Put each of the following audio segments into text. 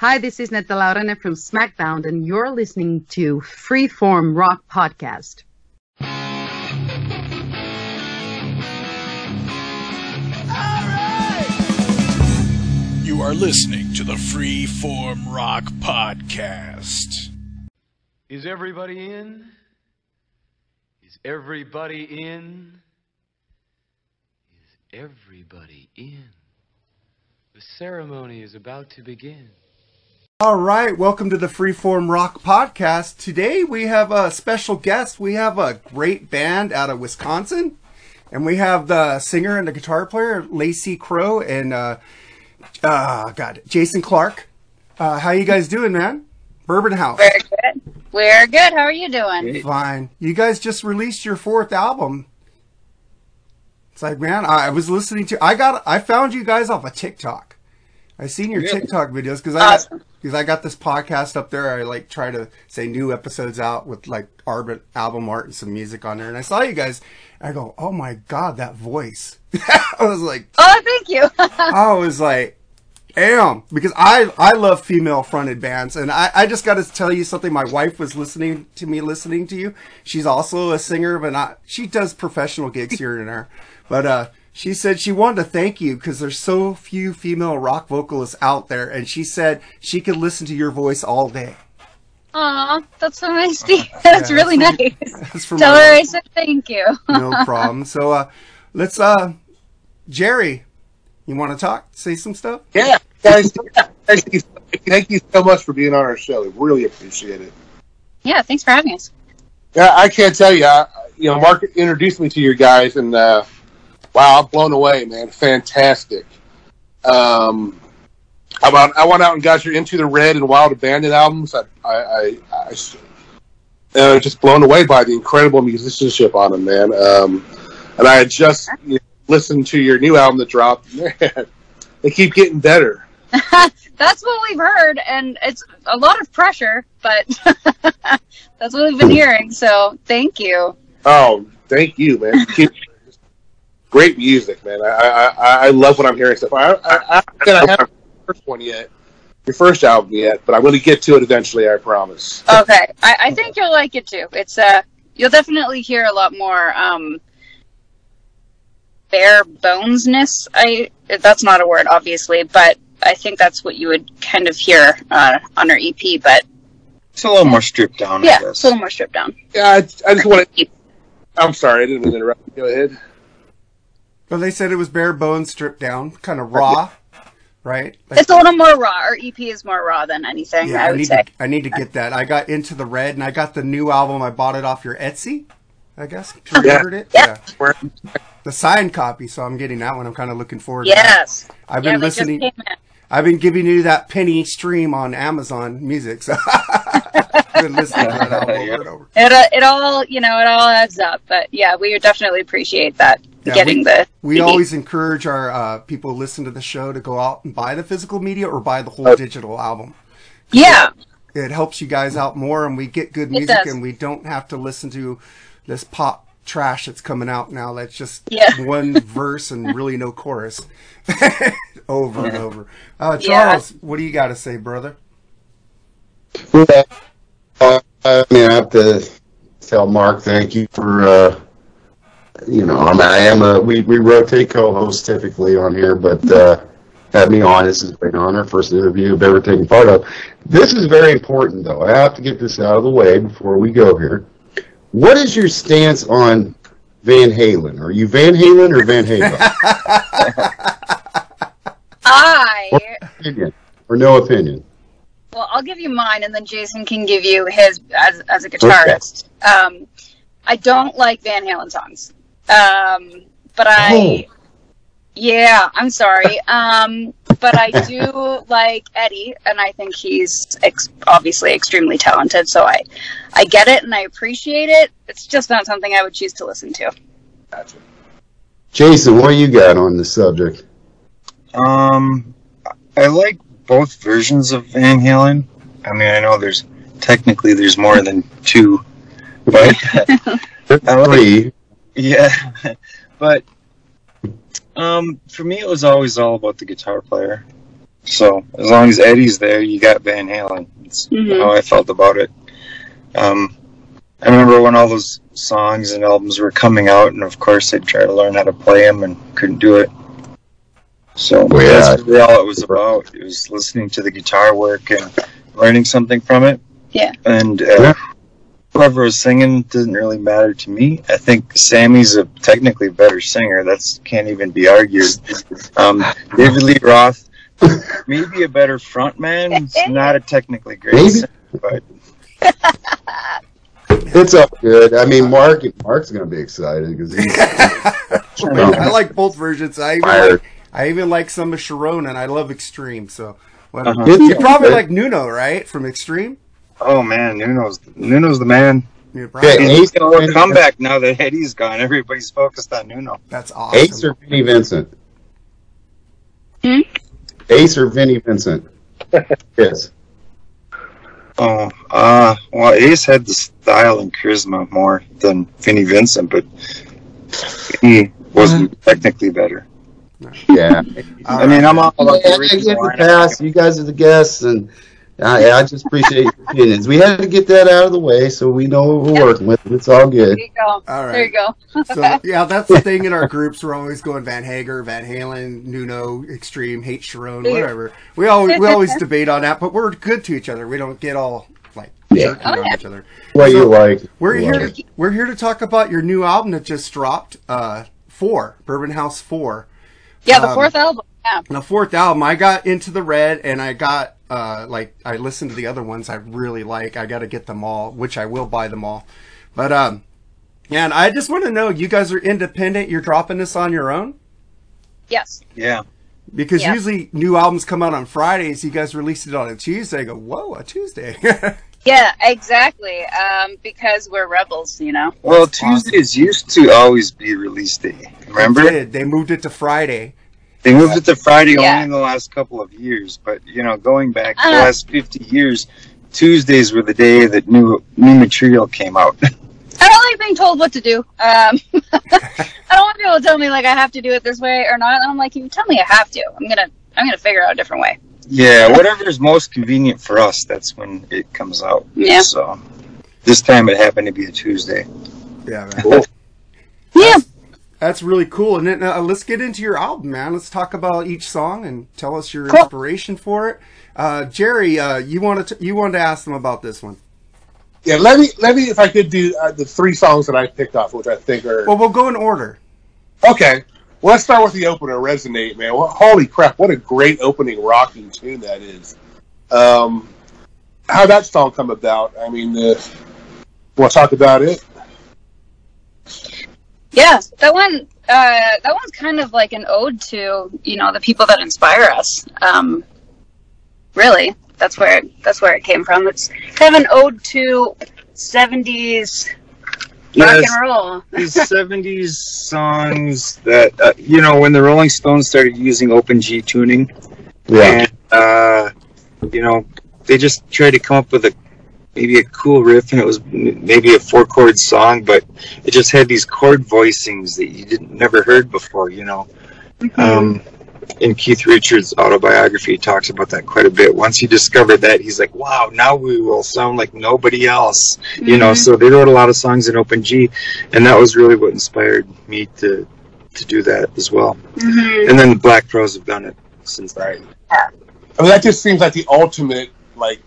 Hi, this is Netta Laurene from SmackDown, and you're listening to Freeform Rock Podcast. You are listening to the Freeform Rock Podcast. Is everybody in? Is everybody in? Is everybody in? The ceremony is about to begin. All right, welcome to the Freeform Rock Podcast. Today we have a special guest. We have a great band out of Wisconsin, and we have the singer and the guitar player Lacey Crowe and uh, uh God Jason Clark. Uh, how you guys doing, man? Bourbon House. We're good. We're good. How are you doing? Fine. You guys just released your fourth album. It's like, man, I I was listening to. I got. I found you guys off of TikTok. I seen your TikTok videos because I Awesome. got because I got this podcast up there. I like try to say new episodes out with like Arbit album art and some music on there, and I saw you guys. And I go, oh my god, that voice! I was like, Oh, thank you. I was like, damn, because I I love female fronted bands, and I I just got to tell you something. My wife was listening to me listening to you. She's also a singer, but not she does professional gigs here and there. But uh, she said she wanted to thank you because there's so few female rock vocalists out there, and she said she could listen to your voice all day. Aw, that's so nice to hear. That's really that's nice. That's from Tell her I said thank you. no problem. So uh, let's uh, Jerry, you want to talk? Say some stuff. Yeah, guys, thank you, thank you so much for being on our show. We really appreciate it. Yeah, thanks for having us. Yeah, I can't tell you. I, you know, Mark introduced me to you guys, and uh, wow, I'm blown away, man. Fantastic. Um, I went, I went out and got your Into the Red and Wild Abandoned albums. I, I, I, I uh, just blown away by the incredible musicianship on them, man. Um, and I had just you know, listened to your new album that dropped. Man, they keep getting better. That's what we've heard, and it's a lot of pressure, but that's what we've been hearing. So thank you. Oh, thank you, man. Keep- Great music, man. I, I I I love what I'm hearing. Stuff. I I, I, I haven't heard your first one yet, your first album yet, but I'm going to get to it eventually. I promise. Okay, I, I think you'll like it too. It's uh, you'll definitely hear a lot more um, bare bonesness. I that's not a word, obviously, but I think that's what you would kind of hear uh, on our EP. But It's a little more stripped down, yeah, I it's a little more stripped down. Yeah, I, I just want to. I'm sorry, I didn't mean to interrupt. Go ahead. Well, they said it was bare bones, stripped down, kind of raw, right? Like, It's a little more raw. Our EP is more raw than anything. yeah, I I need say. to, I need to get that. I got into the red, and I got the new album. I bought it off your Etsy, I guess. Pre-ordered it. Yeah. Where- the signed copy, so I'm getting that one. I'm kind of looking forward. to that. Yes. I've Yeah, been they just listening. Came in. I've been giving you that penny stream on Amazon Music, so I've been listening to that album over and over. It, uh, it all you know it all adds up but yeah we would definitely appreciate that Yeah, getting we- the We CD. always encourage our uh, people who listen to the show to go out and buy the physical media or buy the whole digital album. yeah It helps you guys out more, and we get good music, and we don't have to listen to this pop trash that's coming out now. That's just Yeah. one verse and really no chorus over and over. Uh, Yeah. Charles, what do you got to say, brother? Yeah. Uh, I mean, I have to tell Mark thank you for, uh, you know, I mean, I am a, we, we rotate co-hosts typically on here, but, uh, have me on. This has been on our first interview I've ever taken part of. This is very important, though. I have to get this out of the way before we go here. What is your stance on Van Halen? Are you Van Halen or Van Halen? I opinion or no opinion? well I'll give you mine and then Jason can give you his as as a guitarist. Um I don't like Van Halen songs. Um but I Oh. yeah I'm sorry. Um but I do like Eddie and I think he's ex- obviously extremely talented so I I get it and I appreciate it. It's just not something I would choose to listen to. Jason, what you got on the subject? Um, I like both versions of Van Halen. I mean, I know there's technically there's more than two, but I like, Three. yeah, but um, for me it was always all about the guitar player. So as long as Eddie's there, you got Van Halen. That's Mhm. how I felt about it. Um, I remember when all those songs and albums were coming out, and of course I'd try to learn how to play them and couldn't do it. So yeah. that's really all it was about. It was listening to the guitar work and learning something from it. Yeah. And uh, Yeah. whoever was singing doesn't really matter to me. I think Sammy's a technically better singer. That's can't even be argued. Um, David Lee Roth, maybe a better frontman. He's not a technically great Maybe. singer, but It's all good. I mean, Mark Mark's gonna be excited because he's I like both versions. I even Fired. like, I even like some of Cherone, and I love Extreme. So, whatever. Uh-huh. you probably like Nuno, right? From Extreme. oh man, Nuno's Nuno's the man. Yeah, Yeah. And he's gonna Ace- come back now that Eddie's gone. Everybody's focused on Nuno. That's awesome. Ace or Vinnie Vincent. Hmm? Ace or Vinnie Vincent. yes. Oh, uh, well, Ace had the style and charisma more than Vinnie Vincent, but he wasn't technically better. Yeah. I mean, I'm all about the I give the lineup. pass. You guys are the guests, and I, I just appreciate your opinions. We had to get that out of the way, so we know what we're working with. It's all good. There you go. All right. There you go. So yeah, that's the thing in our groups. We're always going Van Hagar, Van Halen, Nuno, Extreme, Hate Cherone, whatever. We always we always debate on that, but we're good to each other. We don't get all like Yeah. jerky Oh, on yeah. each other. What So, you like? We're you here. like. To, we're here to talk about your new album that just dropped. Uh, four Bourbon House Four. Yeah, the Um, fourth album. Yeah. The fourth album, I got into the red, and I got uh like I listened to the other ones I really like. I got to get them all, which I will buy them all. But um, yeah, and I just want to know, you guys are independent. You're dropping this on your own Yes. Yeah. because Yeah. usually new albums come out on Fridays. You guys release it on a Tuesday. I go, whoa, a Tuesday. Yeah, exactly. Um, because we're rebels, you know. Well, Tuesdays used to always be release day. Remember? They did. They moved it to Friday. They moved it to Friday Yeah. only in the last couple of years, but you know, going back the Uh. last fifty years, Tuesdays were the day that new new material came out. I don't like being told what to do. Um, I don't want people to tell me like I have to do it this way or not. I'm like, if you tell me I have to, I'm gonna I'm gonna figure out a different way. Yeah, whatever is most convenient for us, that's when it comes out. Yeah. So this time it happened to be a Tuesday. Yeah, man. Cool. Yeah. That's really cool. And then uh, let's get into your album, man. Let's talk about each song and tell us your Cool. inspiration for it. Uh, Jerry, uh, you wanted to, you wanted to ask them about this one. Yeah, let me let me if I could do uh, the three songs that I picked off, which I think are Well, we'll go in order. okay. Well, let's start with the opener, "Resonate," man. Well, holy crap, what a great opening rocking tune that is. Um, how that song come about? I mean, uh, want to talk about it? Yeah, that one. Uh, that one's kind of like an ode to you know the people that inspire us. Um, really, that's where that's where it came from. It's kind of an ode to '70s rock Yes. and roll. These '70s songs that uh, you know when the Rolling Stones started using Open G tuning, Yeah. and uh, you know they just tried to come up with a maybe a cool riff and it was maybe a four chord song but it just had these chord voicings that you didn't never heard before you know um, in keith richards autobiography he talks about that quite a bit once he discovered that he's like wow now we will sound like nobody else you know Mhm. so they wrote a lot of songs in open g and that was really what inspired me to to do that as well Mhm. and then the Black Crowes have done it since then. Right. I mean, that just seems like the ultimate like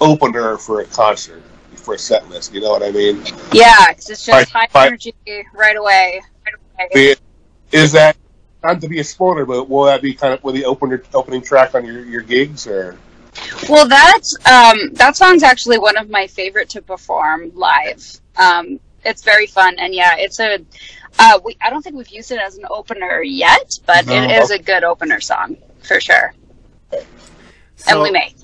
opener for a concert, for a set list. You know what I mean? Yeah, 'cause it's just Right, high right. energy right away. Right away. The- Is that not to be a spoiler, but will that be kind of will the opener opening track on your, your gigs or? Well, that's um, that song's actually one of my favorite to perform live. Um, it's very fun, and yeah, it's a. Uh, we, I don't think we've used it as an opener yet, but it No. is a good opener song for sure, and we may.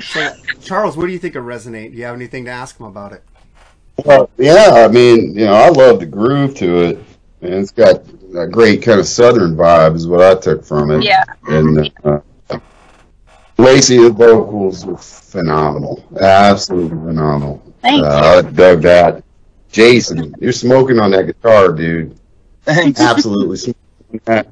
so, Charles, what do you think of Resonate? Do you have anything to ask them about it? Well, yeah, I mean, you know, I love the groove to it, and it's got a great kind of southern vibe, is what I took from it. Yeah, And uh, Lacey, the vocals were phenomenal, absolutely phenomenal. thank Uh, I dug that. Jason, you're smoking on that guitar, dude. Thanks. Absolutely smoking.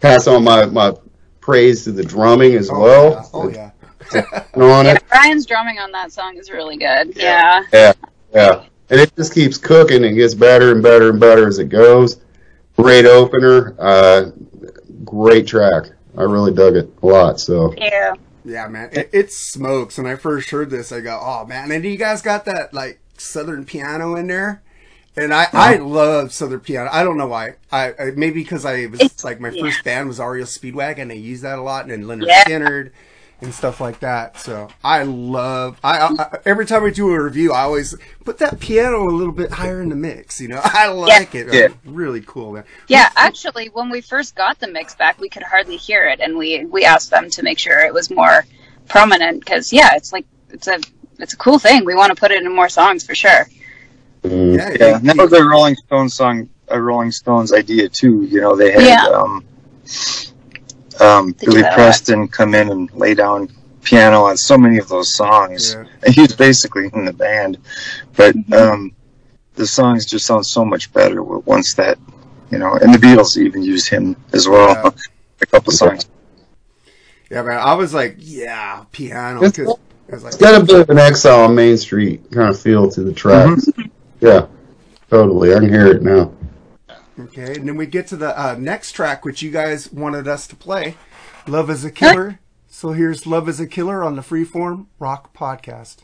Pass on my my praise to the drumming as Oh, well. yeah. Oh yeah. On Yeah, it. Brian's drumming on that song is really good. Yeah. Yeah, yeah. And it just keeps cooking and gets better and better and better as it goes. Great opener. Uh, great track. I really dug it a lot. So Yeah. Yeah, man, it, it smokes. When I first heard this, I go, "Oh man!" And you guys got that like southern piano in there, and I I love southern piano. I don't know why. I, I maybe because I was It's- like my yeah. first band was REO Speedwagon, and I use that a lot, and then Lynyrd Yeah. Skynyrd and stuff like that. So I love. I, I every time I do a review, I always put that piano a little bit higher in the mix. You know, I like it. Yeah. Really cool, man. Yeah, actually, when we first got the mix back, we could hardly hear it, and we we asked them to make sure it was more prominent because yeah, it's like it's a it's a cool thing. We want to put it in more songs for sure. mm, Yeah, Yeah, you- that was a Rolling Stones song, a Rolling Stones idea too. You know, they had Yeah. um, um, Billy that a lot. Preston come in and lay down piano on so many of those songs. Yeah. And he was basically in the band, but Mm-hmm. um, the songs just sound so much better once that, you know. And the Beatles even used him as well. Yeah. a couple songs. Yeah, man. I was like, yeah, piano. It's- 'cause I was like, it's got a bit of an exile on Main Street kind of feel to the tracks. Yeah, totally. I can hear it now. Okay, and then we get to the uh, next track, which you guys wanted us to play, "Love Is a Killer." So here's "Love Is a Killer" on the Freeform Rock Podcast.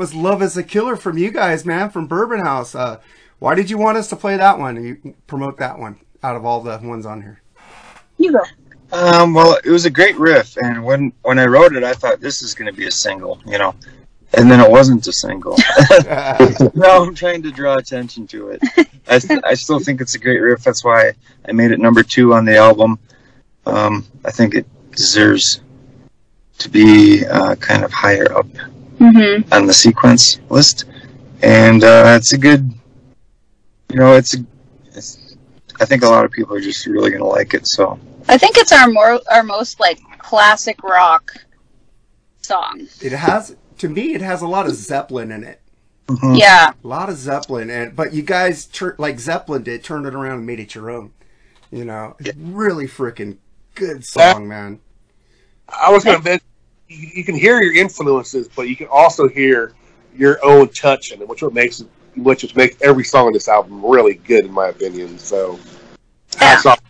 Was "Love Is a Killer" from you guys, man, from Bourbon House. Uh, why did you want us to play that one you promote that one out of all the ones on here? You go. Um, well, it was a great riff, and when when I wrote it, I thought this is going to be a single, you know, and then it wasn't a single. now I'm trying to draw attention to it. I, st- I still think it's a great riff. That's why I made it number two on the album. Um, I think it deserves to be uh, kind of higher up Mm-hmm. on the sequence list, and uh, it's a good, you know, it's, a, it's. I think a lot of people are just really gonna like it. So I think it's our more our most like classic rock song. It has, to me, it has a lot of Zeppelin in it. mhm. Yeah. A lot of Zeppelin, and but you guys, tur- like Zeppelin did, turned it around and made it your own. You know, it's really freaking good song, man. I was going to mention you, you can hear your influences, but you can also hear your own touch in it, which what makes which just makes every song on this album really good, in my opinion. So, hats off.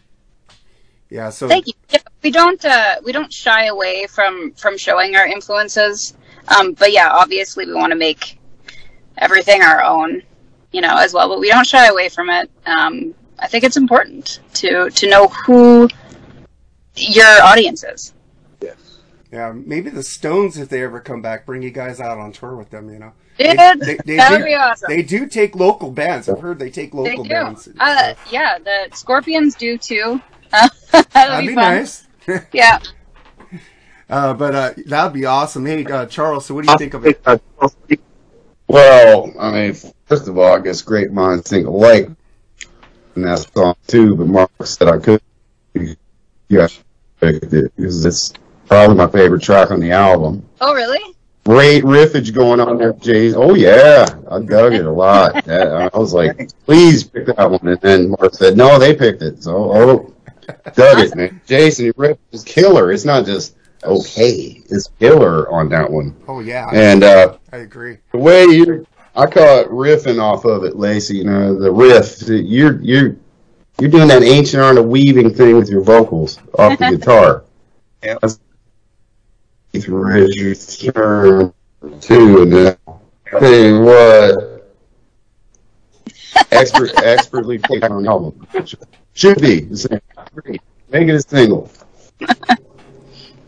Yeah, so Thank you. Yeah, we don't uh, we don't shy away from from showing our influences, um, but yeah, obviously we want to make everything our own, you know, as well. But we don't shy away from it. Um, I think it's important to to know who your audience is. Yes. yeah, maybe the Stones, if they ever come back, bring you guys out on tour with them. You know, Dude, they, they that do, would be awesome. They do take local bands. I've heard they take They local do. bands. Uh, yeah, the Scorpions do too. That'd That'd be fun. nice. Yeah. Uh, but uh, that'd be awesome. Hey, uh, Charles, so what do you think of it? Well, I mean, first of all, I guess great minds think alike in that song too. But Mark said I could. Yeah, because it's probably my favorite track on the album. Oh, really? Great riffage going on there, Jay. Oh yeah, I dug it a lot. That- I was like, please pick that one, and then Mark said, no, they picked it. So oh, dug it, man. Jason, your riff is killer. It's not just okay; it's killer on that one. Oh yeah, And uh, I agree. the way you I call it riffing off of it, Lacey. You know, the riff. You're you're you're doing that ancient art of weaving thing with your vocals off the guitar. Yeah. That's through your turn too, and then tell you what, expert expertly played on an album. Should be the. Make it a single.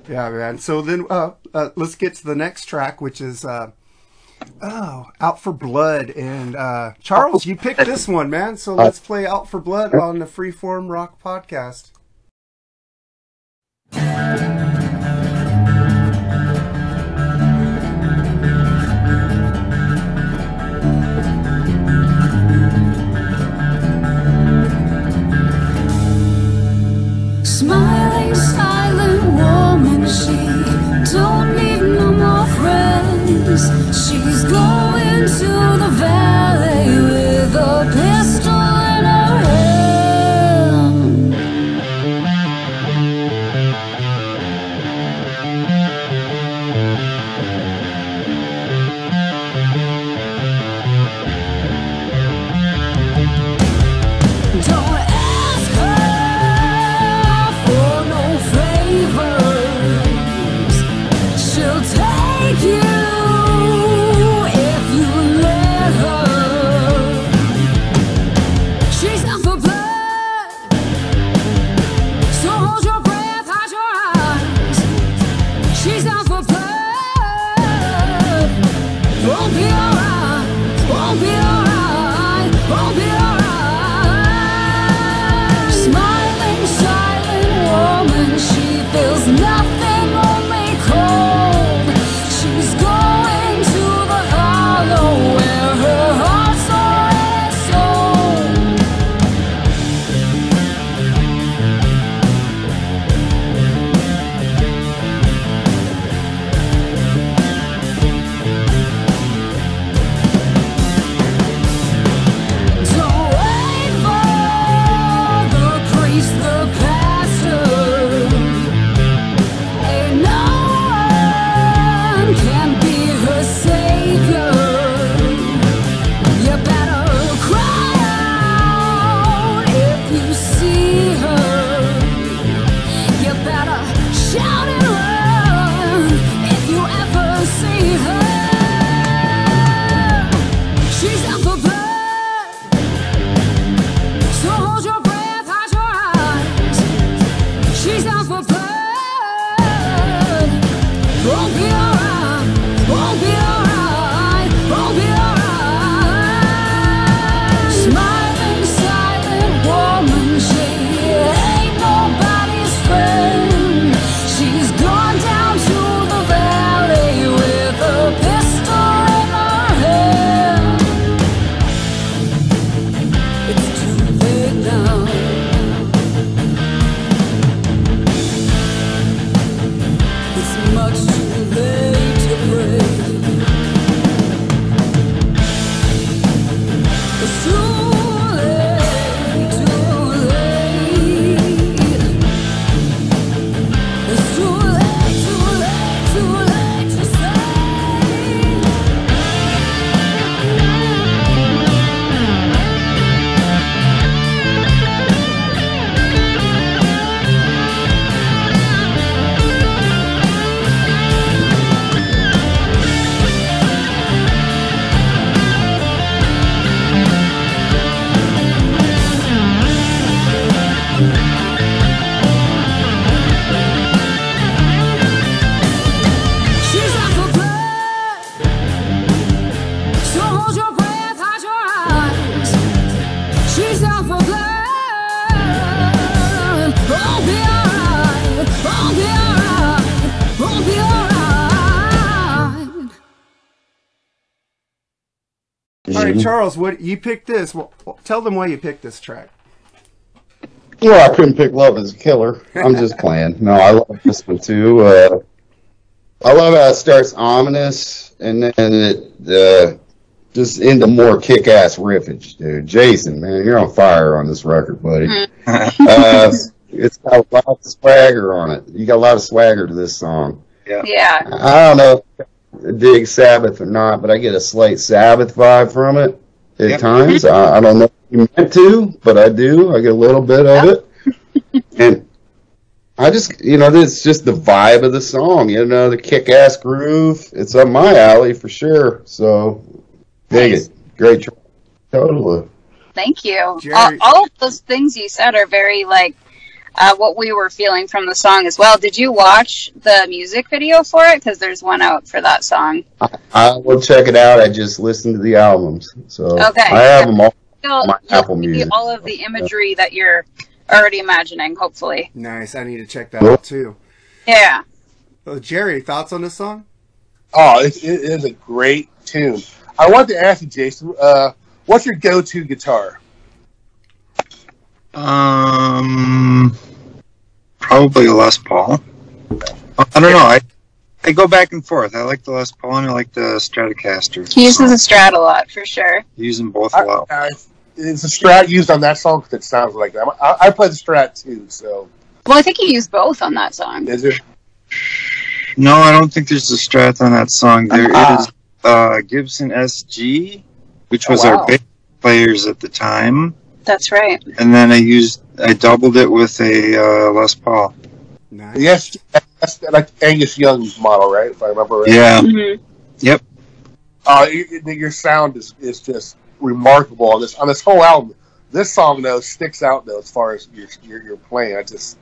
Yeah, man. So then, uh, uh, let's get to the next track, which is uh, oh, "Out for Blood." And uh, Charles, you picked this one, man. So let's play "Out for Blood" on the Freeform Rock podcast. Charles, what you picked this? Well, tell them why you picked this track. Well, I couldn't pick Love Is a Killer. I'm just playing. No, I love this one too. Uh, I love how it starts ominous and then it uh, just into more kick-ass riffage, dude. Jason, man, you're on fire on this record, buddy. uh, it's got a lot of swagger on it. You got a lot of swagger to this song. Yeah. I don't know if I dig Sabbath or not, but I get a slight Sabbath vibe from it at Yep. times. I, I don't know if you meant to, but I do. I get a little bit of it. and I just, you know, it's just the vibe of the song, you know, the kick ass groove. It's up my alley for sure. So, dig Nice. it. Great track. Totally. Thank you. Jerry- All, all of those things you said are very like uh, what we were feeling from the song as well. Did you watch the music video for it? Because there's one out for that song. I will check it out. I just listened to the albums. So, Okay. I have them all. You'll, My you'll Apple Music. all of the imagery that you're already imagining. Hopefully, Nice. I need to check that out too. yeah. Uh, Jerry, thoughts on this song? Oh, it, it is a great tune. I wanted to ask you, Jason, uh, what's your go-to guitar? Um, probably a Les Paul. I don't know. I I go back and forth. I like the Les Paul and I like the Stratocaster. He uses a Strat a lot for sure. Use them both I, a lot. I, it's a Strat used on that song because it sounds like that. I, I play the Strat too, so Well, I think he used both on that song. is it? No, I don't think there's a Strat on that song. There is Ah. uh, Gibson SG, which was Oh, wow. our big players at the time, That's right. and then I used I doubled it with a uh, Les Paul. Nice. Yes, that's like Angus Young's model, right? If I remember right. Yeah, hmm Uh, it, it- your sound is, is just remarkable on this on this whole album. This song though sticks out though as far as your your, your playing. I just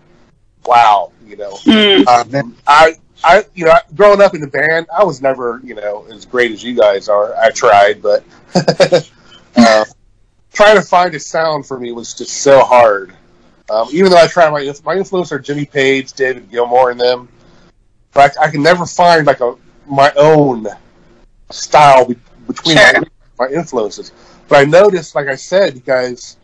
wow, you know. Mm. Um, I I you know growing up in the band, I was never you know as great as you guys are. I tried, but uh, trying to find a sound for me was just so hard. Um, even though I try my my influence are Jimmy Page, David Gilmour, and them. But I, I can never find like a my own style be, between Sure. my, my influences. But I noticed, like I said, you guys,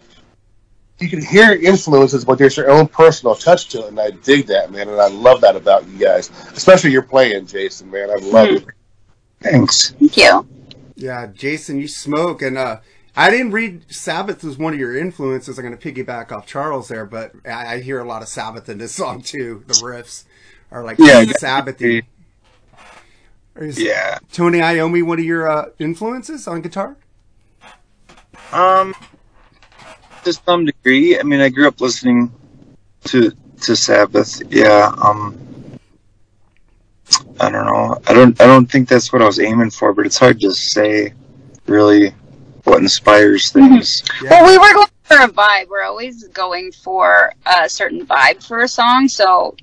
you can hear influences, but there's your own personal touch to it, and I dig that, man, and I love that about you guys, especially your playing, Jason, man. I love it. thanks. Thank you. Yeah, Jason, you smoke, and uh, I didn't read Sabbath was one of your influences. I'm going to piggyback off Charles there, but I, I hear a lot of Sabbath in this song too. The riffs are like Yeah, Sabbathy. Is Yeah. Tony Iommi one of your uh, influences on guitar? Um, to some degree. I mean, I grew up listening to to Sabbath. Yeah. Um, I don't know. I don't. I don't think that's what I was aiming for, but it's hard to say really what inspires things. Well, we were going for a vibe. We're always going for a certain vibe for a song. So,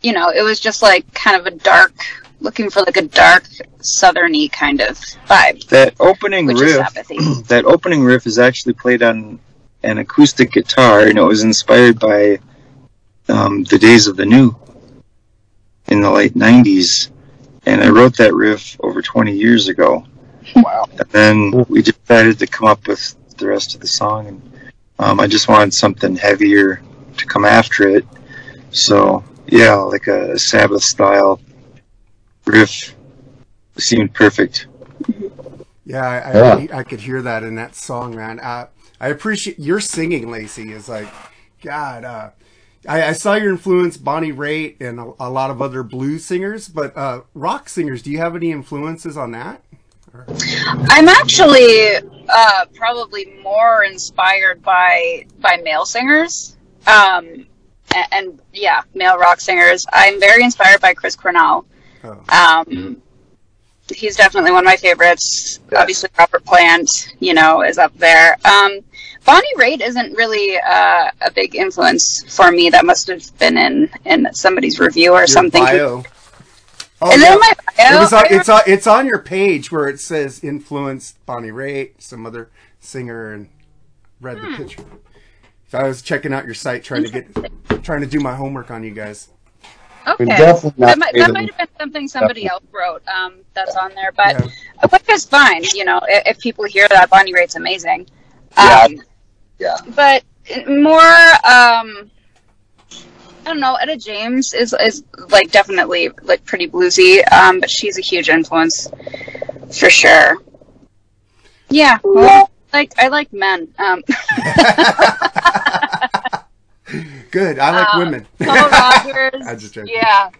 you know, it was just like kind of a dark, looking for like a dark, southerny kind of vibe, That opening which riff. Sabbathy. that opening riff is actually played on an acoustic guitar, and it was inspired by um, the days of the new in the late '90s. And I wrote that riff over 20 years ago. Wow. And then we decided to come up with the rest of the song, and um, I just wanted something heavier to come after it. So yeah, like a Sabbath style riff seemed perfect. Yeah, I, Yeah. I, I could hear that in that song, man. Uh, I appreciate your singing, Lacey. Is like, God. Uh, I, I saw your influence, Bonnie Raitt, and a, a lot of other blues singers, but uh, rock singers. Do you have any influences on that? I'm actually uh, probably more inspired by by male singers, um, and, and yeah, male rock singers. I'm very inspired by Chris Cornell. Oh. Um, he's definitely one of my favorites. Obviously, Robert Plant, you know, is up there. Um, Bonnie Raitt isn't really uh, a big influence for me. That must have been in in somebody's review or Your something. bio. Oh, Is it my bio? It was on, it's on it's on your page where it says influenced Bonnie Raitt, some other singer, and read Hmm. the picture. So I was checking out your site, trying to get, trying to do my homework on you guys. Okay. That might, that might have been something somebody else wrote um, that's on there, but Yeah. which is fine. You know, if, if people hear that Bonnie Raitt's amazing. Yeah. Um, Yeah. But more, um, I don't know. Etta James is is like definitely like pretty bluesy, um, but she's a huge influence for sure. Yeah, well, like I like men. Um, Good. I like Um, women. Paul Rodgers. I just joking. yeah,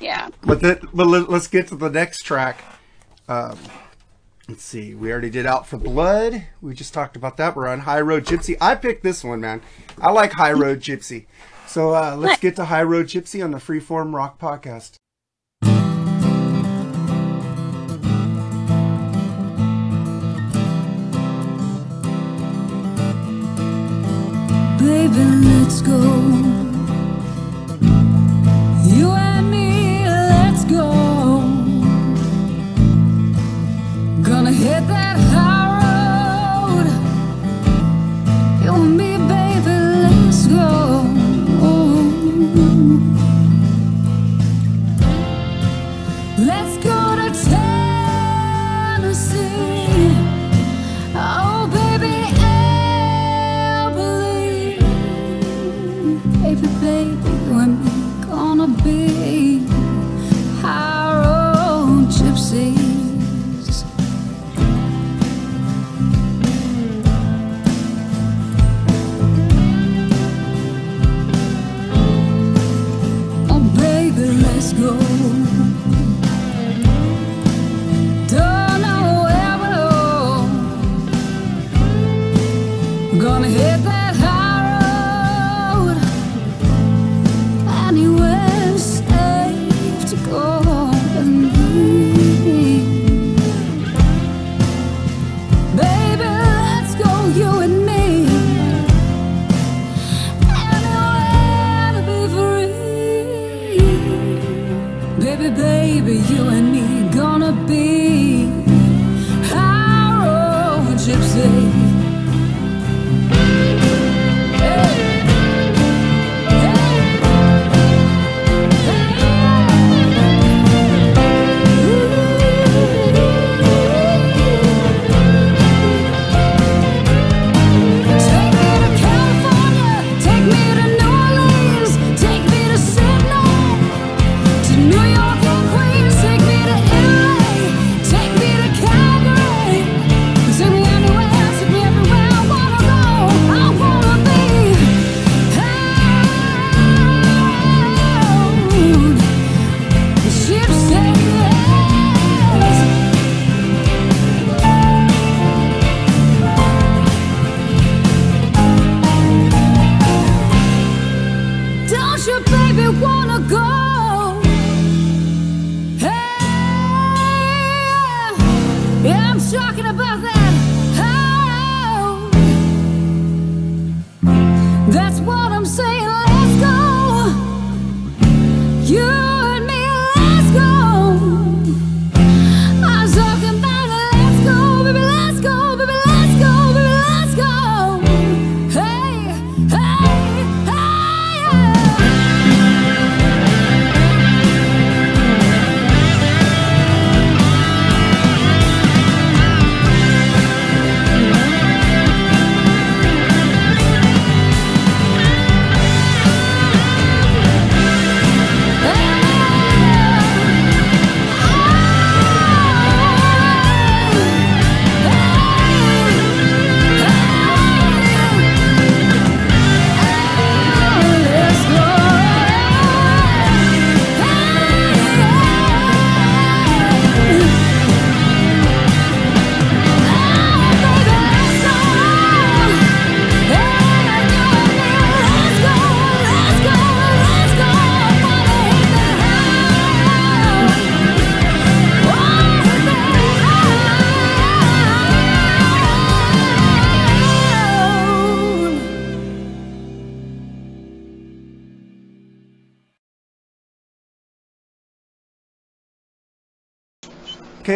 yeah. But, the, but let, us get to the next track. Um, let's see. We already did Out for Blood. We just talked about that. We're on High Road Gypsy. I picked this one, man. I like High Road Gypsy. So uh, let's get to High Road Gypsy on the Freeform Rock Podcast. Baby, let's go.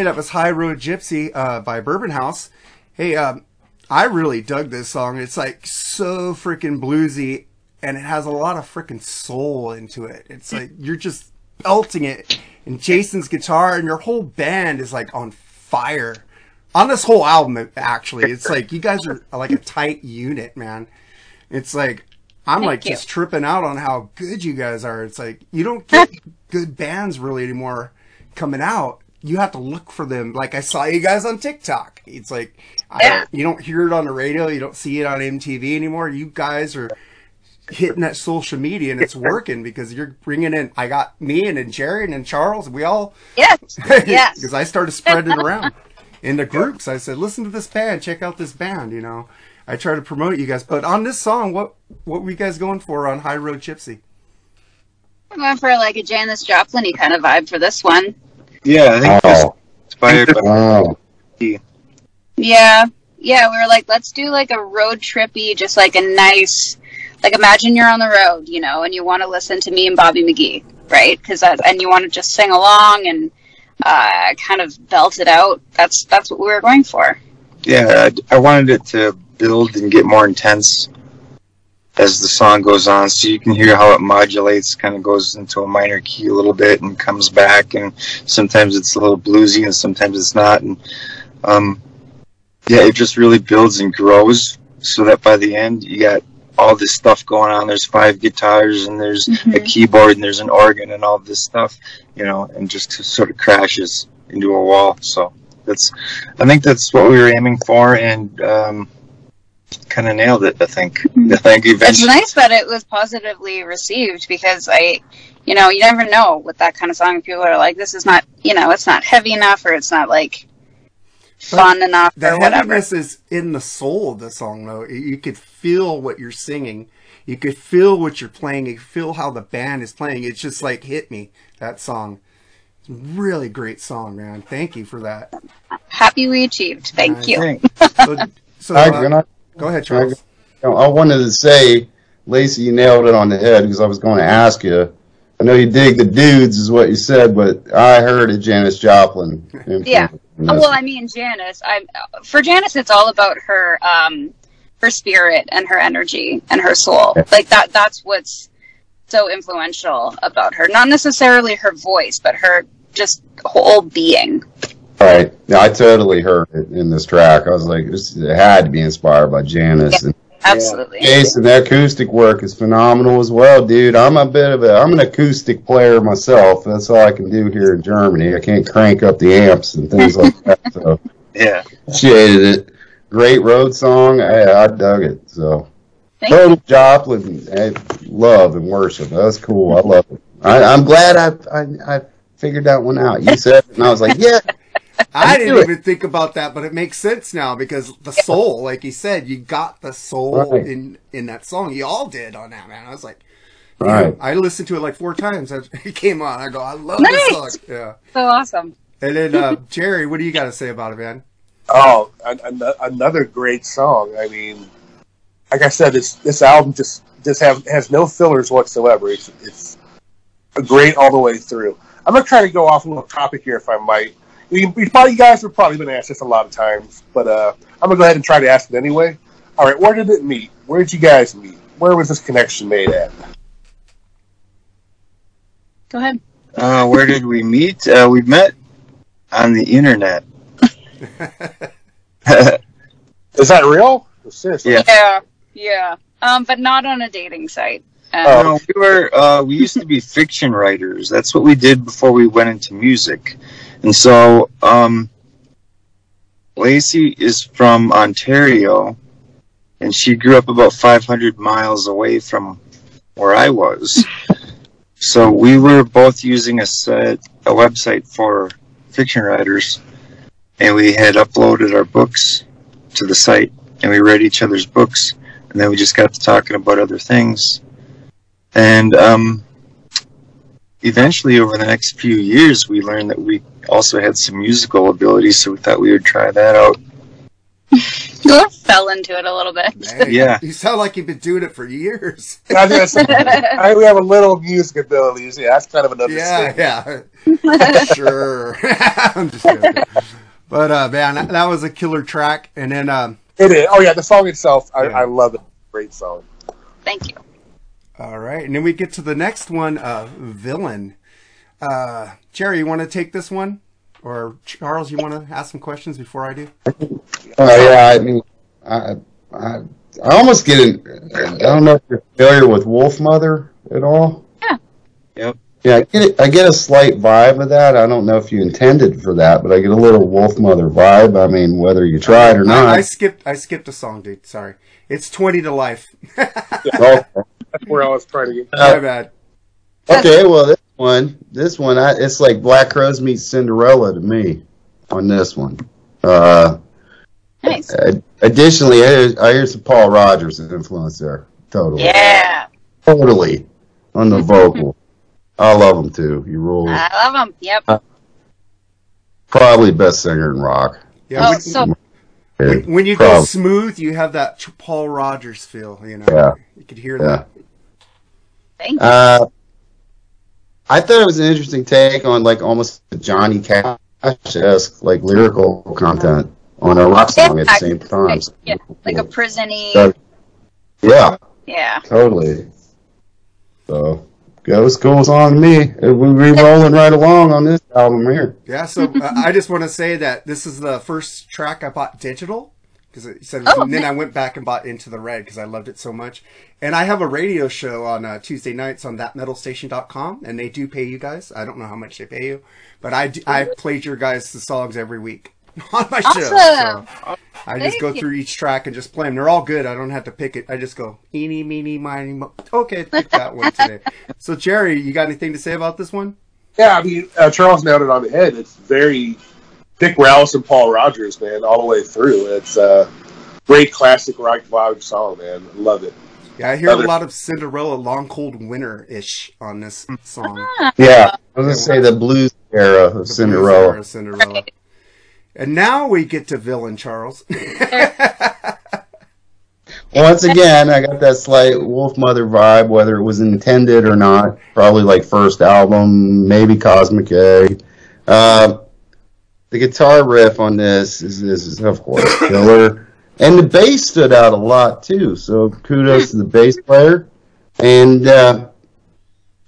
That was High Road Gypsy uh, by Bourbon House. Hey, um, I really dug this song. It's like so freaking bluesy, and it has a lot of freaking soul into it. It's like you're just belting it, and Jason's guitar and your whole band is like on fire. On this whole album, actually, it's like you guys are like a tight unit, man. It's like I'm Thank like you. just tripping out on how good you guys are. It's like you don't get good bands really anymore coming out. You have to look for them. Like I saw you guys on TikTok. It's like I Yeah. don't, you don't hear it on the radio. You don't see it on MTV anymore. You guys are hitting that social media and it's working because you're bringing in. I got me and, and Jared and Charles. We all Yes. Yes. because I started spreading it around in the groups. I said, "Listen to this band. Check out this band." You know, I try to promote you guys. But on this song, what what were you guys going for on High Road Gypsy? I'm going for like a Janis Joplin kind of vibe for this one. Yeah, I think it was Oh, inspired by oh, Yeah. Yeah, we were like, let's do like a road trippy, just like a nice, like imagine you're on the road, you know, and you want to listen to me and Bobby McGee, right? Because and you want to just sing along and uh, kind of belt it out. That's that's what we were going for. yeah, I, I wanted it to build and get more intense as the song goes on, so you can hear how it modulates, kind of goes into a minor key a little bit and comes back, and sometimes it's a little bluesy and sometimes it's not, and um, yeah, it just really builds and grows, so that by the end you got all this stuff going on. There's five guitars and there's a Mhm. keyboard and there's an organ and all this stuff, you know, and just sort of crashes into a wall. So that's, I think that's what we were aiming for, and um, kind of nailed it. I think. I think eventually. It's nice that it was positively received because I, you know, you never know with that kind of song. People are like, this is not, you know, it's not heavy enough or it's not like fun enough The or whatever. heaviness is in the soul of the song, though. You- You could feel what you're singing. You could feel what you're playing. You could feel how the band is playing. It's just like hit me that song. It's a really great song, man. Thank you for that. Happy we achieved. Thank I you. think. So, so I, uh, and I, go ahead, Charles. I wanted to say, Lacey, you nailed it on the head because I was going to ask you. I know you dig the dudes, is what you said, but I heard a Janis Joplin. Yeah. in Oh, this. well, I mean, Janis. I'm for Janis. It's all about her, um, her spirit and her energy and her soul. Like that. That's what's so influential about her. Not necessarily her voice, but her just whole being. Right. Yeah, I totally heard it in this track. I was like, this, it had to be inspired by Janis. And Absolutely. Jason, the acoustic work is phenomenal as well, dude. I'm a bit of a, I'm an acoustic player myself. That's all I can do here in Germany. I can't crank up the amps and things like that. So Yeah. appreciated it. Great road song. I, I dug it. So Thank total Joplin, I love and worship. That's cool. I love it. I, I'm glad I, I I figured that one out. You said, it, and I was like, yeah. I didn't it. even think about that, but it makes sense now because the soul, like you said, you got the soul Right. in in that song. You all did on that, man. I was like, Right. damn. I listened to it like four times. as It came on. I go, I love Nice. this song. Yeah. So awesome. And then uh, Jerry, what do you got to say about it, man? Oh, an, an, another great song. I mean, like I said, this this album just just have has no fillers whatsoever. It's it's great all the way through. I'm gonna try to go off a little topic here, if I might. We, we probably you guys have probably been asked this a lot of times, but uh, I'm gonna go ahead and try to ask it anyway. All right, where did it meet? Where did you guys meet? Where was this connection made at? Go ahead. Uh, where did we meet? Uh, we met on the internet. Is that real? Seriously? Yeah. Yeah. Yeah. Um, but not on a dating site. Um, Oh. No, we were uh, we used to be fiction writers. That's what we did before we went into music. And so um, Lacey is from Ontario, and she grew up about 500 miles away from where I was. So we were both using a set a website for fiction writers, and we had uploaded our books to the site, and we read each other's books, and then we just got to talking about other things. And um, eventually, over the next few years, we learned that we also had some musical abilities, so we thought we would try that out. You fell into it a little bit. Hey, Yeah. You sound like you've been doing it for years. I was gonna say, I, we have a little music ability. Yeah, that's kind of an Yeah, understatement. yeah. sure. I'm just joking. But uh, man, that, that was a killer track. And then um, It is. Oh yeah, the song itself, I, Yeah. I love it. Great song. Thank you. all right, and then we get to the next one, uh, villain. Uh, Jerry, you want to take this one, or Charles, you want to ask some questions before I do? Oh yeah, I mean, I, I, I almost get an. I don't know if you're familiar with Wolfmother at all. Yeah. Yep. Yeah, I get it, I get a slight vibe of that. I don't know if you intended for that, but I get a little Wolfmother vibe. I mean, whether you tried or not. I, I skipped. I skipped a song, dude. Sorry. It's twenty to life. Oh, That's where I was trying to get. My bad. okay, well this one, this one, I, it's like Black Crowes meets Cinderella to me on this one. Uh, Nice. ad- additionally, I hear, I hear some Paul Rodgers influence there. Totally. Yeah. Totally on the vocal. I love him too. He rules. I love him. Yep. Probably best singer in rock. Yeah. Oh, when, so when, when you go smooth, you have that Paul Rodgers feel. You know. Yeah. You could hear Yeah. that. thank you. Uh, I thought it was an interesting take on like almost Johnny Cash esque like lyrical content on a rock song at the same time. Yeah, like a prisony. So, yeah, Yeah. totally. So goes goes on to me. We're rolling right along on this album here. Yeah, so uh, I just want to say that this is the first track I bought digital because it said, it was- Oh, and then nice. I went back and bought Into the Red because I loved it so much. And I have a radio show on uh, Tuesday nights on thatmetalstation.com, and they do pay you guys. I don't know how much they pay you, but I do, I played your guys' the songs every week on my show. Awesome. So I just Thank go you. through each track and just play them. They're all good. I don't have to pick it. I just go eeny, meeny, miny, mo. Okay, pick that one today. So Jerry, you got anything to say about this one? Yeah, I mean, uh, Charles nailed it on the head. It's very Dick Rouse and Paul Rodgers, man, all the way through. It's a great classic rock vibe song, man. Love it. Yeah, I hear Other- a lot of Cinderella Long Cold Winter ish on this song. Yeah, I was gonna say the blues era of The blues Cinderella. era of Cinderella. And now we get to Villain Charles. Once again, I got that slight Wolfmother vibe, whether it was intended or not. Probably like first album, maybe Cosmic Egg Uh, the guitar riff on this is, is, is of course killer, and the bass stood out a lot too. So kudos to the bass player, and uh,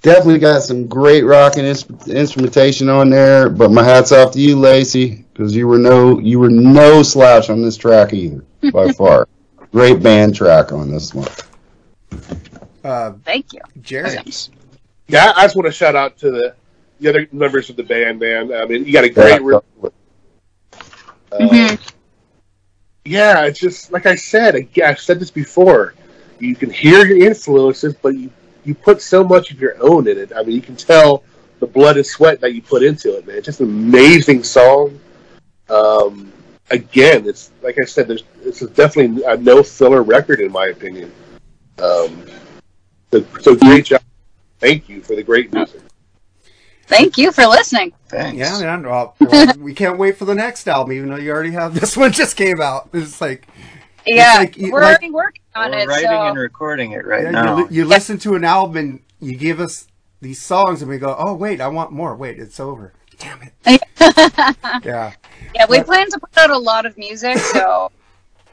definitely got some great rocking ins- instrumentation on there. But my hats off to you, Lacey, because you were no you were no slouch on this track either by far. Great band track on this one. uh, Thank you. Jerry. Yeah, I just want to shout out to the the other members of the band, man. I mean, you got a great. Yeah. Uh, Mhm. Yeah, it's just like I said. I- I've said this before. You can hear your influences, but you you put so much of your own in it. I mean, you can tell the blood and sweat that you put into it, man. It's just an amazing song. Um, again, it's like I said. There's it's definitely a no filler record in my opinion. Um, so, so great job. Thank you for the great music. Thank you for listening. Thanks. Yeah, man. Well, well, we can't wait for the next album, even though you already have this one just came out. It's like, Yeah, like we're like- already working on We're it. writing so and recording it right yeah, now. you, li- you listen to an album and you give us these songs, and we go, oh, wait, I want more. Wait, it's over. Damn it. Yeah. yeah, we plan to put out a lot of music. So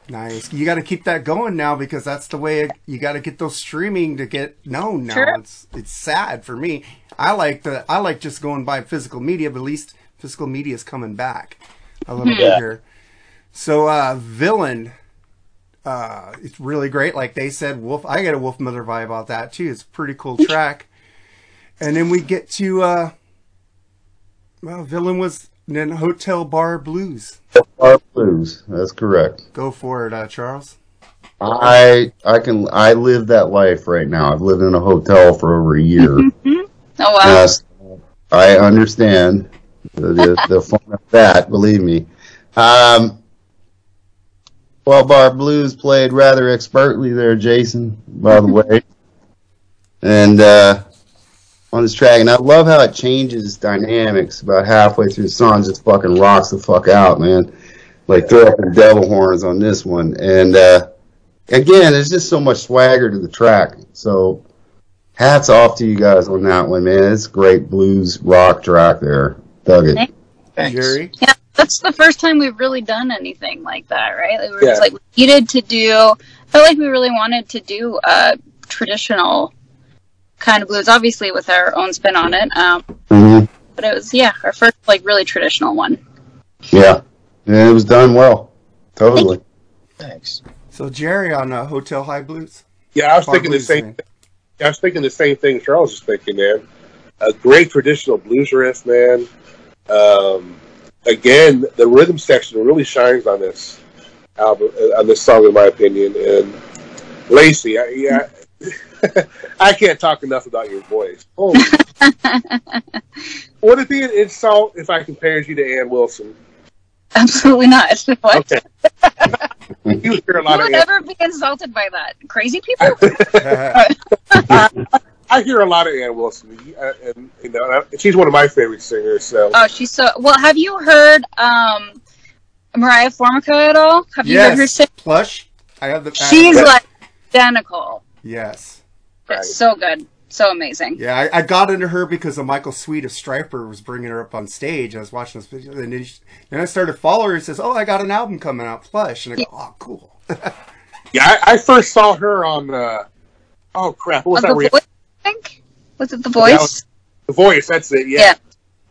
Nice. You got to keep that going now because that's the way it, you got to get those streaming to get known now. Sure. It's it's sad for me. I like the I like just going by physical media, but at least physical media is coming back a little bit here. So uh villain uh it's really great like they said wolf I get a Wolfmother vibe about that too. It's a pretty cool track. And then we get to uh well villain was then Hotel Bar Blues. Bar Blues. That's correct. Go for it, uh, Charles. I I can I live that life right now. I've lived in a hotel for over a year. oh wow, Yes, I understand the, the, the fun of that. Believe me. Um, well, Bar Blues played rather expertly there, Jason. By the way, and uh, on this track, and I love how it changes dynamics about halfway through the song. Just fucking rocks the fuck out, man. like throw up the devil horns on this one. And uh, again, there's just so much swagger to the track. So hats off to you guys on that one, man. It's a great blues rock track there. Dug it. Jerry? Yeah, that's the first time we've really done anything like that, right? Like, we were Yeah. just like we needed to do. I felt like we really wanted to do a traditional kind of blues, obviously with our own spin on it. Um, hmm but it was yeah, our first like really traditional one. Yeah. yeah, it was done well. Totally. Thanks. So Jerry on uh, Hotel High Blues. Yeah, I was Far thinking the Blues same. fan. I was thinking the same thing Charles was thinking, man. A great traditional blues riff, man. Um, again, the rhythm section really shines on this album, uh, on this song, in my opinion. And Lacey, I, yeah, I can't talk enough about your voice. Holy. Would it be an insult if I compared you to Ann Wilson? Absolutely not. What? Okay. you hear a Who lot of would Ann be insulted by that? Crazy people? I hear a lot of Ann Wilson, uh, and you know, uh, she's one of my favorite singers. So oh, she's so well. Have you heard um, Moriah Formica at all? Have you heard her yes. sing? Plush. I have the. She's like identical. Yes. It's so good, so amazing. Yeah, I, I got into her because of Michael Sweet of Stryper was bringing her up on stage. I was watching this video, and then, then I started following her. and says, "Oh, I got an album coming out, Plush," and I go, "Oh, cool." yeah, I, I first saw her on. Uh, oh crap! What was On that? the re- voice, I think was it the That voice? was- the voice. That's it. Yeah. Yeah.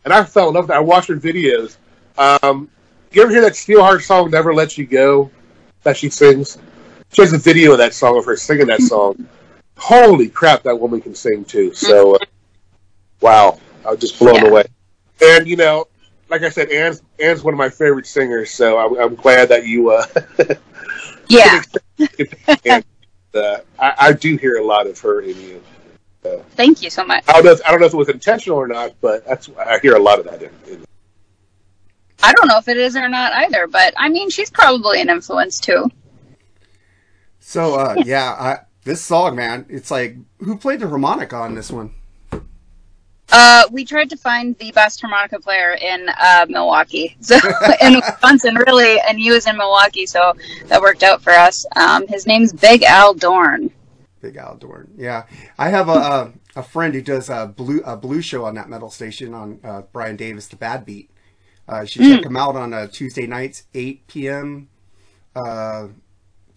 And I fell in love with that. I watched her videos. Um, you ever hear that Steelheart song "Never Let You Go" that she sings? She has a video of that song of her singing that song. Holy crap, that woman can sing too. So, uh, wow, I was just blown Yeah. away. And you know, like I said, Ann's Ann's one of my favorite singers. So I'm, I'm glad that you. Uh, yeah. and, uh, I, I do hear a lot of her in you. Thank you so much. I don't know. If, I don't know if it was intentional or not, but that's I hear a lot of that in. in I don't know if it is or not either, but I mean, she's probably an influence too. So uh, yeah, I, this song, man, it's like who played the harmonica on this one? Uh, we tried to find the best harmonica player in uh, Milwaukee, so in Wisconsin, really, and he was in Milwaukee, so that worked out for us. Um, his name's Big Al Dorn. Big Al Dorn. Yeah, I have a a, a friend who does a blue a blue show on that metal station on uh, Brian Davis, the Bad Beat. Uh, you should check him out on uh, Tuesday nights, 8 p.m.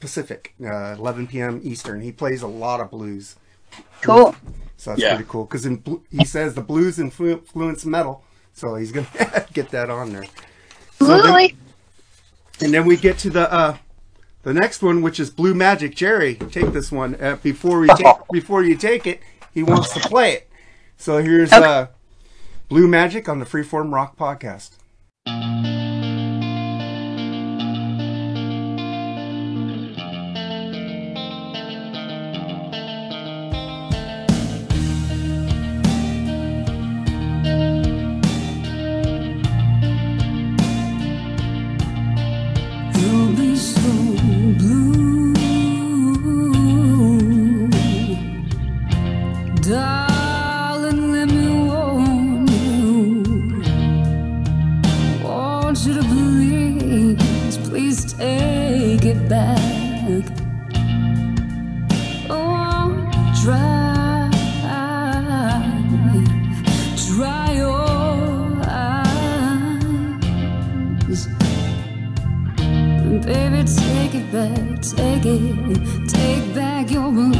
Pacific, uh, 11 p.m. Eastern. He plays a lot of blues, Cool. so that's Yeah. pretty cool. Because bl- he says the blues influ- influence metal, so he's gonna get that on there. So then- and then we get to the uh, the next one, which is Blue Magic. Jerry, take this one uh, before we take, before you take it. He wants to play it. So here's Okay. uh, Blue Magic on the Freeform Rock Podcast. Take it, take back your blue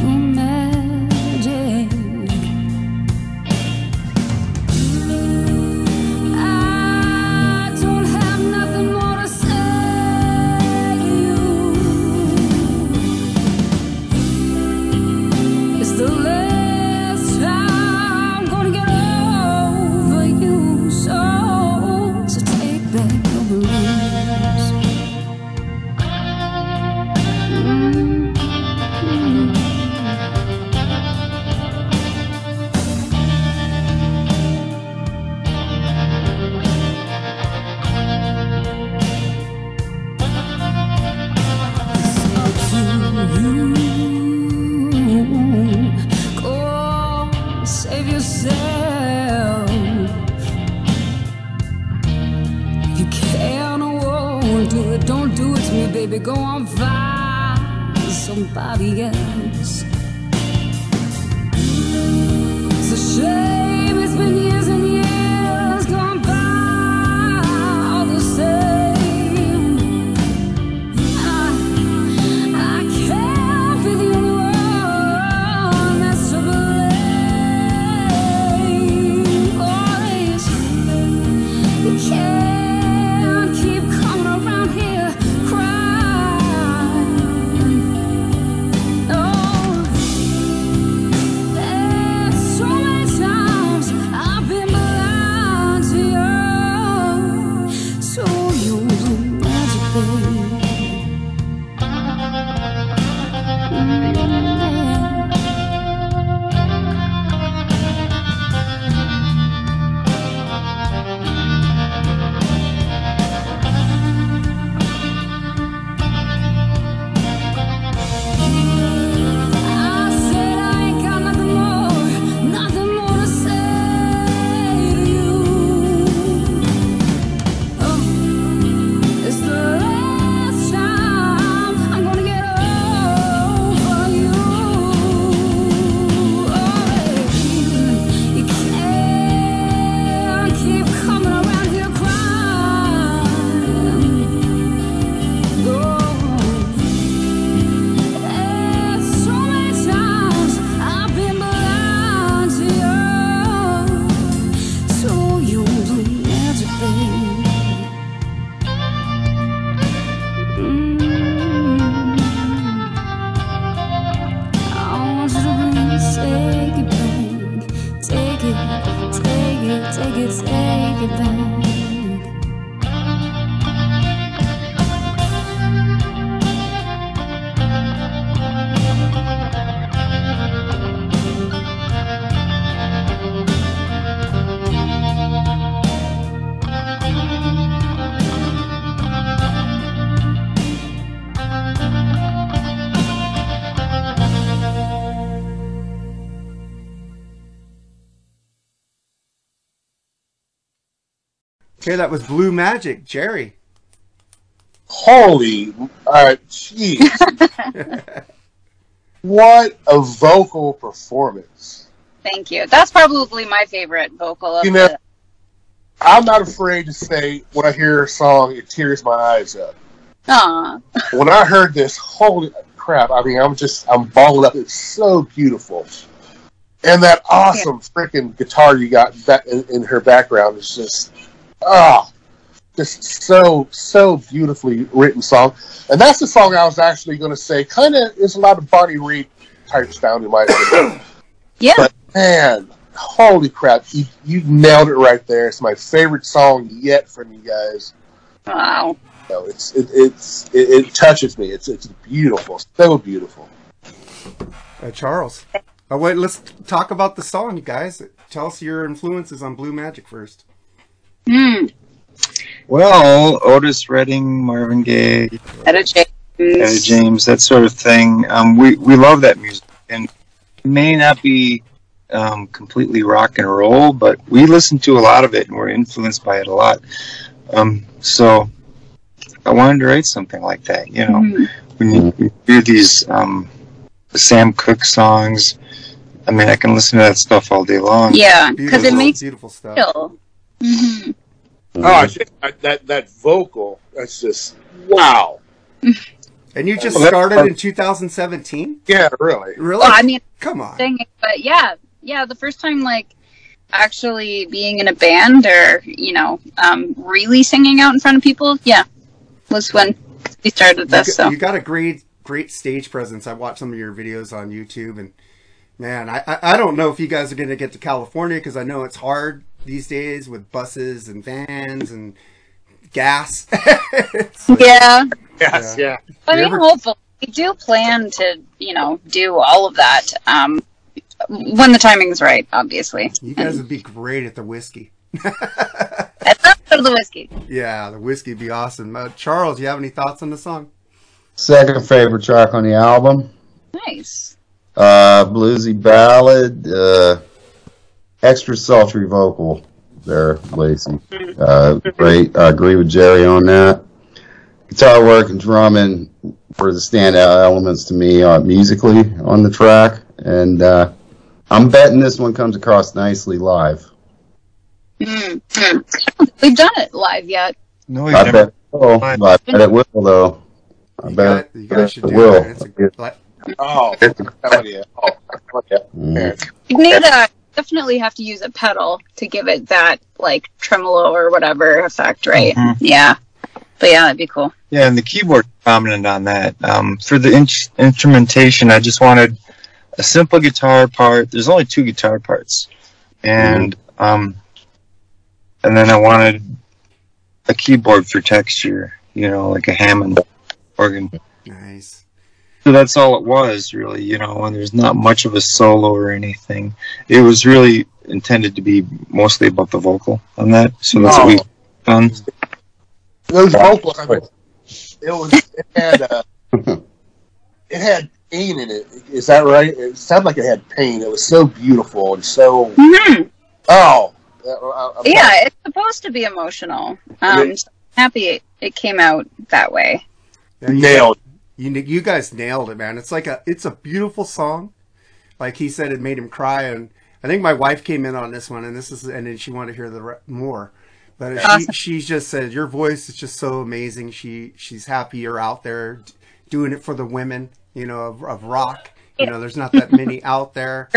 Okay, that was Blue Magic, Jerry. Holy, uh, jeez. what a vocal performance. Thank you. That's probably my favorite vocal of You know- the. I'm not afraid to say when I hear a song, it tears my eyes up. Aw. When I heard this, holy crap! I mean, I'm just, I'm balled up. It's so beautiful, and that awesome freaking guitar you got that in, in her background is just, ah, just so so beautifully written song. And that's the song I was actually going to say. Kind of is a lot of Bonnie Raitt type sound in my opinion. Yeah. But man, holy crap! You you nailed it right there. It's my favorite song yet from you guys. Wow. No, it's it, it's it, it touches me. It's it's beautiful, so beautiful. Uh, Charles. Oh, wait, let's talk about the song, you guys. Tell us your influences on Blue Magic first. Hmm. Well, Otis Redding, Marvin Gaye, Etta James. Etta James, that sort of thing. Um, we we love that music, and it may not be um, completely rock and roll, but we listen to a lot of it, and we're influenced by it a lot. Um, so I wanted to write something like that. You know, Mhm. when you, you hear these um, Sam Cooke songs, I mean, I can listen to that stuff all day long. Yeah, because it makes beautiful stuff. feel. Hmm Oh, I think that, that that vocal, that's just wow. And you just Well, started in 2017? Yeah, really. Really? Well, I mean, Come on. singing, but yeah, yeah, the first time like actually being in a band or you know um, really singing out in front of people, yeah, was when we started You this. got, So you got a great, great stage presence. I watched some of your videos on YouTube, and man, I, I, I don't know if you guys are going to get to California because I know it's hard these days with buses and vans and gas. Like- yeah, Yes, yeah. but I'm ever- hopeful. We do plan to you know do all of that um, when the timing's right, obviously. You guys would be great at the whiskey. That's not for the whiskey. Yeah, the whiskey would be awesome. Uh, Charles, you have any thoughts on the song? Second favorite track on the album, Nice. uh, bluesy ballad, uh, extra sultry vocal there, Lacey. Uh, great. I agree with Jerry on that. guitar work and drumming were the standout elements to me uh, musically on the track, and uh, I'm betting this one comes across nicely live. Mm. We've done it live yet. No, I bet it will. I bet it will, though. I You, bet guys, you guys should it do will. it. It's a good. Like, Oh, hell yeah. Oh, hell yeah. Mm. You need a definitely have to use a pedal to give it that like tremolo or whatever effect, right? Mhm. Yeah. But yeah, that'd be cool. Yeah, and the keyboard prominent on that. Um, for the in- instrumentation, I just wanted a simple guitar part. There's only two guitar parts, and um, and then I wanted a keyboard for texture. You know, like a Hammond organ. nice. So that's all it was, really. You know, and there's not much of a solo or anything. It was really intended to be mostly about the vocal on that. So that's what we've done. Those vocals, I mean, it was, it had, uh, it had pain in it. Is that right? It sounded like it had pain. It was so beautiful and so, hmm oh. I- I'm- Yeah, it's supposed to be emotional. Um, so I'm happy it, it came out that way. Nailed. You you guys nailed it, man. It's like a it's a beautiful song. Like he said, it made him cry, and I think my wife came in on this one, and this is and then she wanted to hear the re- more. But she Awesome. she just said your voice is just so amazing. She she's happy you're out there doing it for the women, you know, of, of rock. You know, there's not that many out there.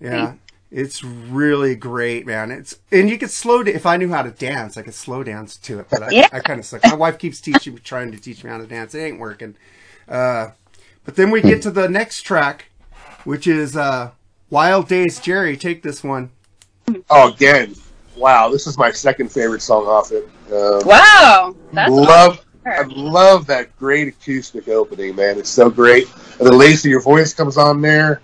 Yeah, it's really great, man. It's and you could slow. da- If I knew how to dance, I could slow dance to it. But I, Yeah. I kind of suck. My wife keeps teaching, trying to teach me how to dance. It ain't working. Uh, but then we get to the next track, which is uh, "Wild Days." Jerry, take this one. Oh, again. Wow, this is my second favorite song off it. Um, Wow, that's love, I love that great acoustic opening, man. It's so great. And then Lacey, your voice comes on there,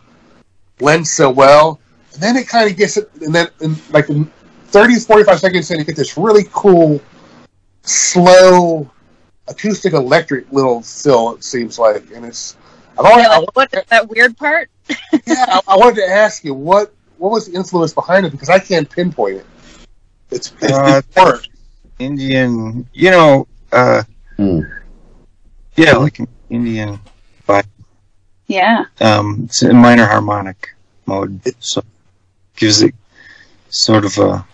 blends so well. And then it kind of gets it, and then in, like in 30, 45 seconds in, you get this really cool, slow, acoustic electric little fill, it seems like. And it's, I've always, Yeah, I, like, what that weird part? yeah, I, I wanted to ask you, what what was the influence behind it? Because I can't pinpoint it. It's, it's, Uh, it's work. Indian, you know, uh, Hmm. yeah, like an Indian, vibe. Yeah. um, it's a minor harmonic mode, so gives it sort of a,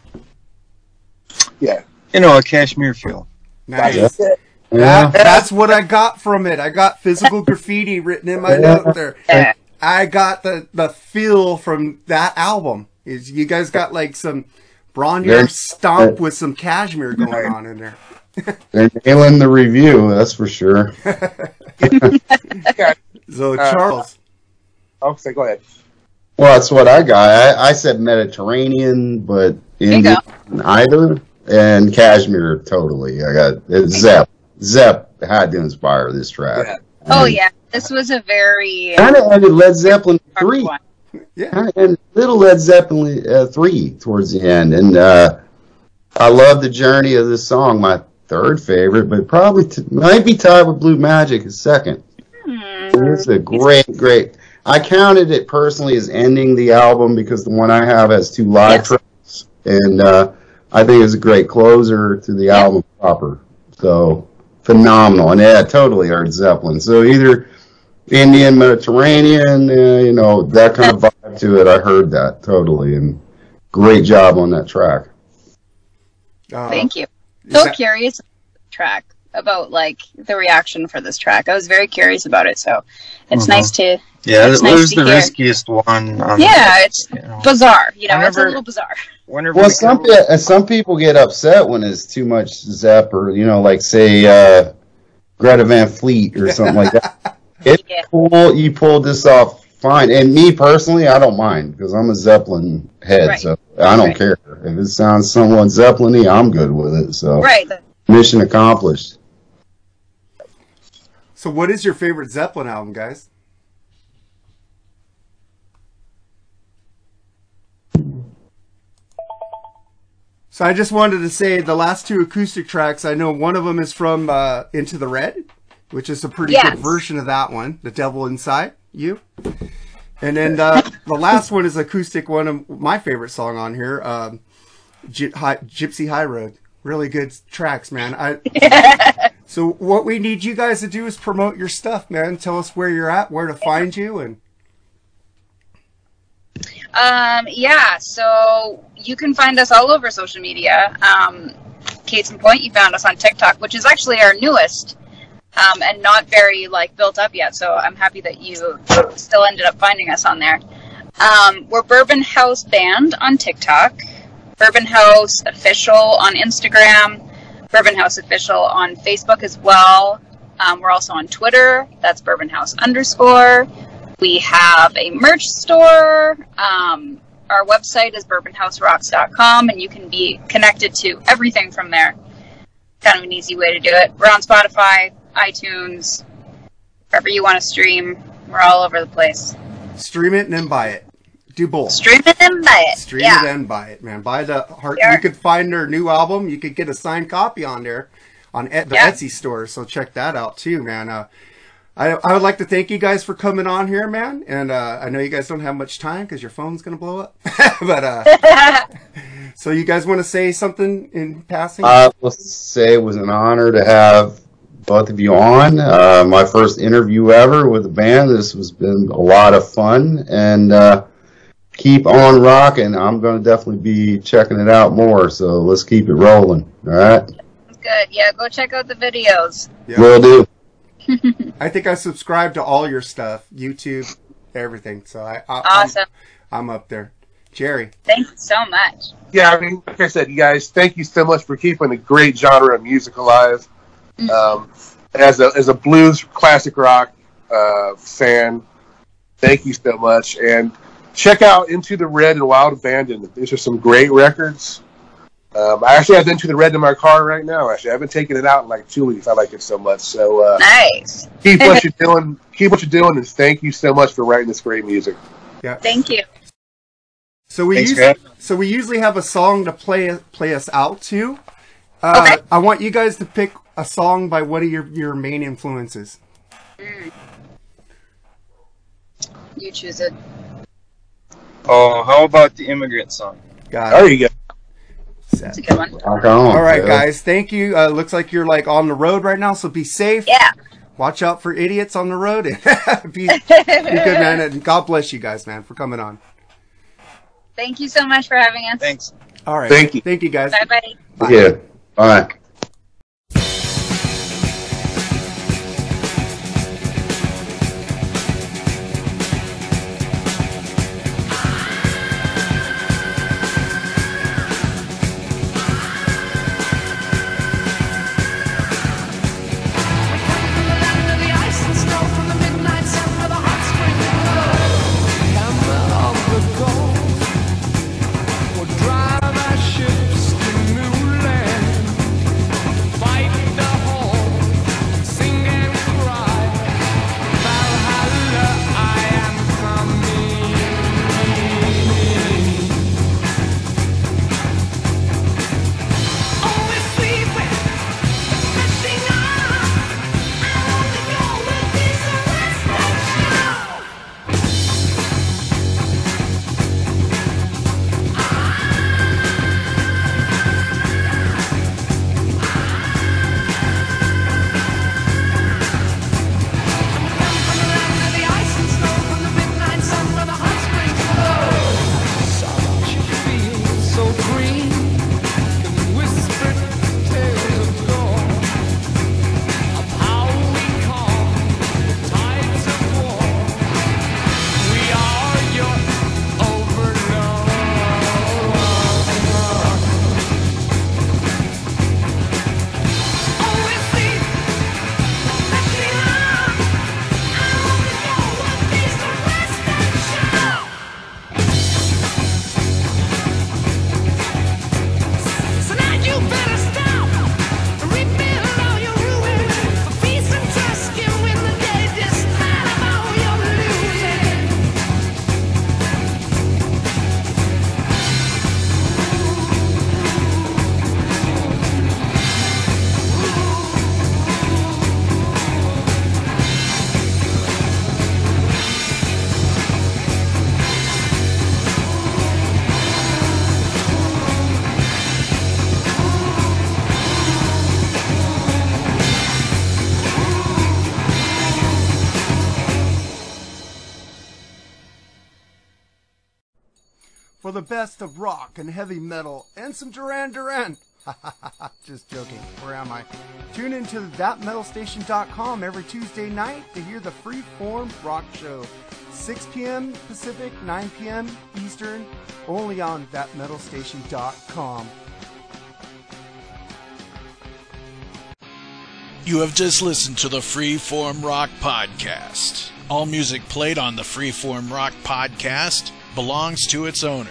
Yeah. you know, a Kashmir feel. Nice. Yeah. That, that's what I got from it. I got physical graffiti written in my note there. I got the the feel from that album. Is you guys got like some Bron-Y-Aur Very- stomp with some Kashmir going on in there. They're nailing the review, that's for sure. So Uh, Charles, Oh, say, go ahead. Well, that's what I got. I, I said Mediterranean, but you Indian either, and Kashmir totally. I got it's Zepp. Zepp had to inspire this track. Yeah. Oh yeah, this was a very Kind of ended Led Zeppelin hard three. one. yeah, Kind of ended little Led Zeppelin uh, three towards the end, and uh, I love the journey of this song. My third favorite, but probably t- might be tied with Blue Magic as second. Hmm. It's a great, great. I counted it personally as ending the album because the one I have has two live Yes. tracks, and uh, I think it's a great closer to the album proper. So phenomenal, and yeah, totally Art Zeppelin. So either Indian, Mediterranean, uh, you know, that kind of vibe to it. I heard that totally, and great job on that track. uh, Thank you. So that- curious track about like the reaction for this track. I was very curious about it, so it's Mhm. nice to Yeah, It's it nice the hear. riskiest one. On yeah, it's you know, bizarre. You know, it's a little bizarre. whenever Well, we some go- pe- some people get upset when it's too much Zepp, or you know, like say uh, Greta Van Fleet or something like that. It's Yeah. cool. You pulled this off fine, and me personally, I don't mind because I'm a Zeppelin head, Right. so I don't Right. care if it sounds somewhat Zeppelin-y. I'm good with it. So Right. mission accomplished. so what is your favorite Zeppelin album, guys? So I just wanted to say the last two acoustic tracks. I know one of them is from uh, Into the Red, which is a pretty Yes. good version of that one, "The Devil Inside You." And then uh, the last one is acoustic. One of my favorite song on here, um, Gy- Hi- "Gypsy High Road." Really good tracks, man. I So what we need you guys to do is promote your stuff, man. Tell us where you're at, where to find you, and Um, yeah, so you can find us all over social media. Um, case in point, you found us on TikTok, which is actually our newest um, and not very like built up yet. So I'm happy that you still ended up finding us on there. Um, we're Bourbon House Band on TikTok, Bourbon House Official on Instagram, Bourbon House Official on Facebook as well. Um, we're also on Twitter. That's Bourbon House underscore. We have a merch store. Um, our website is bourbonhouserocks.com, and you can be connected to everything from there. Kind of an easy way to do it. We're on Spotify, iTunes, wherever you want to stream. We're all over the place. stream it and then buy it. Do both. Stream it and buy it. Stream yeah. it and buy it, man. Buy the heart. Yeah. You could find their new album. You could get a signed copy on there on the Yeah. Etsy store. So check that out too, man. Uh, I, I would like to thank you guys for coming on here, man. And uh, I know you guys don't have much time because your phone's gonna blow up. but uh, so you guys want to say something in passing? I will say it was an honor to have both of you on. Uh, my first interview ever with the band. This has been a lot of fun, and uh, keep on rocking. I'm going to definitely be checking it out more. So let's keep it rolling. All right, Good. Yeah, go check out the videos. Yeah. will do. I think I subscribe to all your stuff, YouTube, everything. So I, I Awesome. I'm, I'm up there. Jerry, Thank you so much. yeah, I mean, like I said, you guys, thank you so much for keeping a great genre of music alive. Um, as a as a blues classic rock uh, fan, thank you so much. And check out Into the Red and Wild Abandon. These are some great records. Um, I actually have been to the Red in my car right now. Actually, I haven't taken it out in like two weeks. I like it so much. So uh, Nice. keep what you're doing. Keep what you're doing, and thank you so much for writing this great music. yeah. Thank you. So we Thanks usually, so we usually have a song to play play us out to. Uh, Okay. I want you guys to pick a song by one of your your main influences. You choose it. Oh, how about the immigrant song? Got There you go. It's a good one. Rock on. All right, Phil. guys. Thank you. Uh, looks like you're like on the road right now, so be safe. Yeah. Watch out for idiots on the road. be, be good, man. And God bless you guys, man, for coming on. Thank you so much for having us. Thanks. All right. Thank you. Thank you, guys. Bye bye. Yeah. Bye. Best of rock and heavy metal and some Duran Duran. Just joking. Where am I? Tune into thatmetalstation.com every Tuesday night to hear the Freeform Rock Show. 6 p.m. Pacific, 9 p.m. Eastern, only on thatmetalstation.com. You have just listened to the Freeform Rock Podcast. All music played on the Freeform Rock Podcast belongs to its owner.